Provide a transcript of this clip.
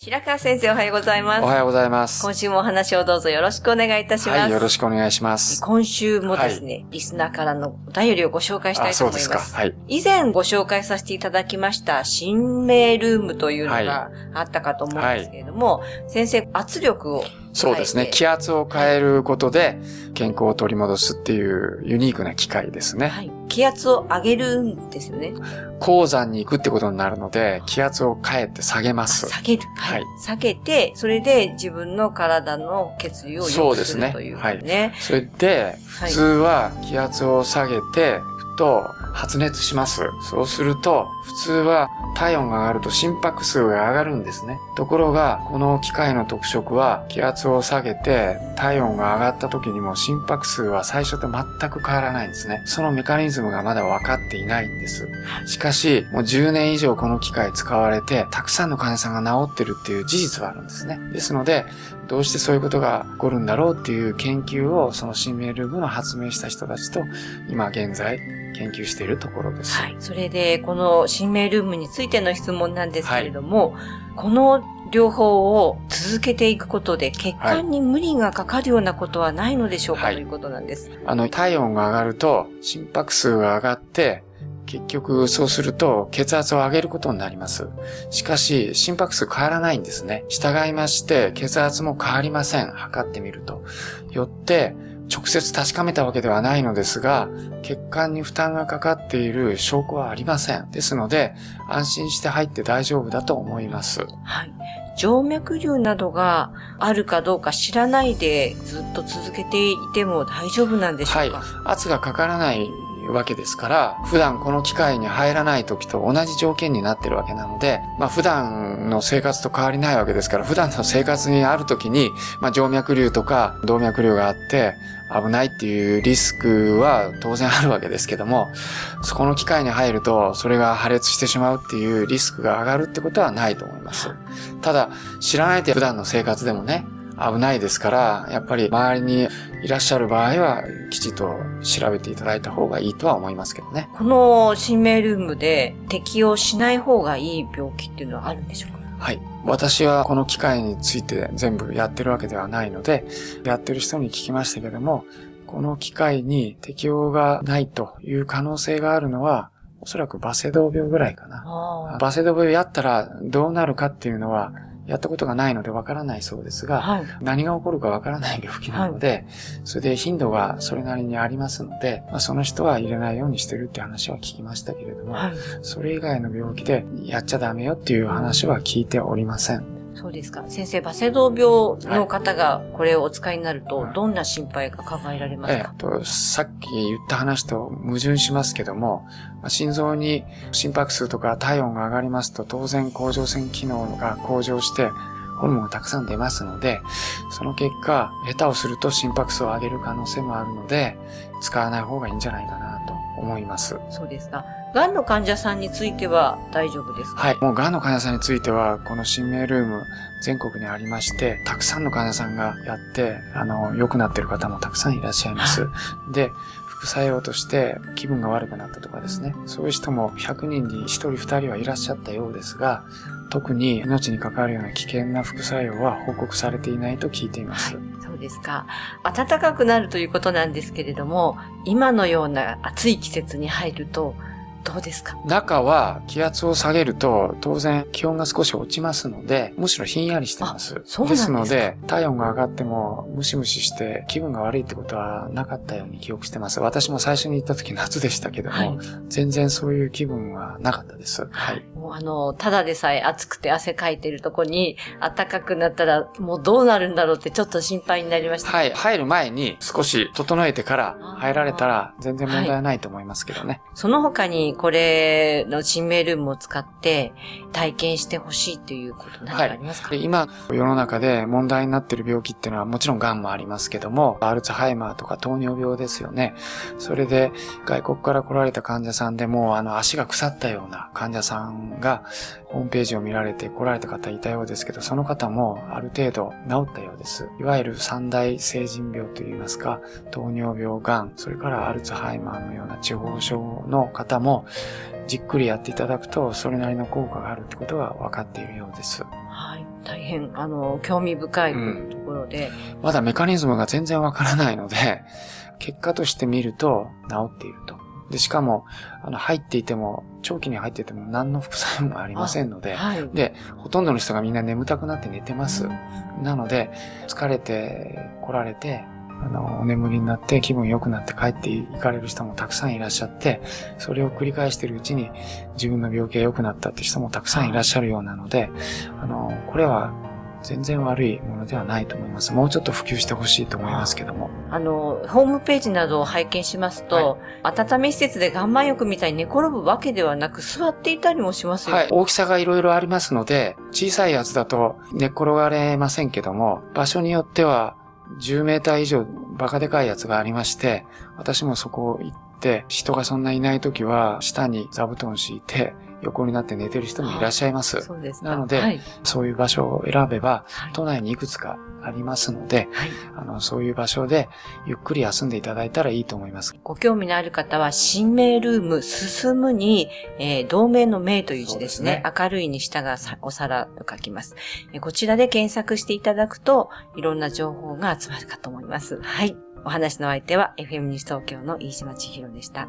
白川先生おはようございますおはようございます。今週もお話をどうぞよろしくお願いいたします、はい、よろしくお願いします。今週もですね、リスナーからのお便りをご紹介したいと思います。あそうですかはい以前ご紹介させていただきました、新名ルームというのがあったかと思うんですけれども、先生、圧力をそうですね。気圧を変えることで健康を取り戻すっていうユニークな機械ですね。はい。気圧を上げるんですよね。鉱山に行くってことになるので、気圧を変えて下げます。下げる。はい。はい下げて、それで自分の体の血流を良くするというそうですね。それで、普通は気圧を下げて、ふと発熱します。そうすると、普通は体温が上がると心拍数が上がるんですね。ところが、この機械の特色は、気圧を下げて、体温が上がった時にも心拍数は最初と全く変わらないんですね。そのメカニズムがまだ分かっていないんです。しかし、もう10年以上この機械使われて、たくさんの患者さんが治ってるっていう事実はあるんですね。ですので、どうしてそういうことが起こるんだろうっていう研究を、その新メール部の発明した人たちと、今現在研究しているところです。はい。それで、この新名ルームについての質問なんですけれども、この療法を続けていくことで血管に無理がかかるようなことはないのでしょうか、はいということなんです。あの、体温が上がると、心拍数が上がって、結局そうすると血圧を上げることになります。しかし、心拍数変わらないんですね。従いまして、血圧も変わりません。測ってみると。よって、直接確かめたわけではないのですが、血管に負担がかかっている証拠はありません。ですので、安心して入って大丈夫だと思います。はい。静脈瘤などがあるかどうか知らないでずっと続けていても大丈夫なんでしょうか、圧がかからないわけですから、普段この機械に入らない時と同じ条件になってるわけなので、まあ普段の生活と変わりないわけですから、普段の生活にある時に、まあ静脈瘤とか動脈瘤があって危ないっていうリスクは当然あるわけですけども、そこの機械に入るとそれが破裂してしまうっていうリスクが上がるってことはないと思います。ただ、知らないで普段の生活でもね、危ないですから、やっぱり周りにいらっしゃる場合は、きちっと調べていただいた方がいいとは思いますけどね。この新名ルームで適用しない方がいい病気っていうのはあるんでしょうか？はい。私はこの機械について全部やってるわけではないので、やってる人に聞きましたけども、この機械に適用がないという可能性があるのは、おそらくバセドウ病ぐらいかな。あバセドウ病やったらどうなるかっていうのは、やったことがないのでわからないそうですが、はい。何が起こるかわからない病気なので、それで頻度がそれなりにありますので、まあ、その人は入れないようにしてるって話は聞きましたけれども、はい。それ以外の病気でやっちゃダメよっていう話は聞いておりません。そうですか。先生、バセドウ病の方がこれをお使いになると、はいどんな心配が考えられますえかっ、と、さっき言った話と矛盾しますけども、まあ心臓に心拍数とか体温が上がりますと当然甲状腺機能が向上してホルモンがたくさん出ますので、その結果、下手をすると心拍数を上げる可能性もあるので、使わない方がいいんじゃないかなと思います。そうですか。癌の患者さんについては大丈夫ですか？はい。もう癌の患者さんについては、この新名ルーム全国にありまして、たくさんの患者さんがやって、あの、良くなってる方もたくさんいらっしゃいます。で、副作用として気分が悪くなったとかですね。そういう人も100人に1人2人はいらっしゃったようですが、特に命に関わるような危険な副作用は報告されていないと聞いています。そうですか。暖かくなるということなんですけれども、今のような暑い季節に入ると、どうですか？中は気圧を下げると当然気温が少し落ちますので、むしろひんやりしてます。そうですか？ので、体温が上がってもムシムシして気分が悪いってことはなかったように記憶してます。私も最初に行った時夏でしたけども、はい全然そういう気分はなかったです。はい。もうあの、ただでさえ暑くて汗かいてるとこに暖かくなったらもうどうなるんだろうってちょっと心配になりました。はい。入る前に少し整えてから入られたら全然問題はないと思いますけどね。その他にこれの新名ルームを使って体験してほしいということ何かありますか、で今、世の中で問題になっている病気っていうのはもちろん癌もありますけども、アルツハイマーとか糖尿病ですよね。それで外国から来られた患者さんでも、あの足が腐ったような患者さんがホームページを見られて来られた方いたようですけど、その方もある程度治ったようです。いわゆる三大成人病といいますか、糖尿病、癌、それからアルツハイマーのような地方症の方も、じっくりやっていただくと、それなりの効果があるってことが分かっているようです。はい。大変、あの、興味深いところで、まだメカニズムが全然わからないので、結果として見ると治っていると。で、しかも、あの、入っていても、長期に入っていても何の副作用もありませんので、はい。で、ほとんどの人がみんな眠たくなって寝てます。なので、疲れて来られて、あの、お眠りになって気分良くなって帰っていかれる人もたくさんいらっしゃって、それを繰り返しているうちに自分の病気が良くなったって人もたくさんいらっしゃるようなので、あの、これは全然悪いものではないと思います。もうちょっと普及してほしいと思いますけども。あの、ホームページなどを拝見しますと、温め施設で岩盤浴みたいに寝転ぶわけではなく、座っていたりもしますよね。はい。大きさがいろいろありますので、小さいやつだと寝っ転がれませんけども、場所によっては10メーター以上バカでかいやつがありまして、私もそこ行って、人がそんないない時は下に座布団敷いて、横になって寝てる人もいらっしゃいます。そうですか。なのではい。そういう場所を選べば、はい都内にいくつかありますので、はい。あの、そういう場所でゆっくり休んでいただいたらいいと思います。ご興味のある方は、新名ルーム、進むに、えー同名の名という字ですね。す明るいに下がさお皿と書きます、えーこちらで検索していただくと、いろんな情報が集まるかと思います。はい。お話の相手は、FM ニュース東京の飯島千尋でした。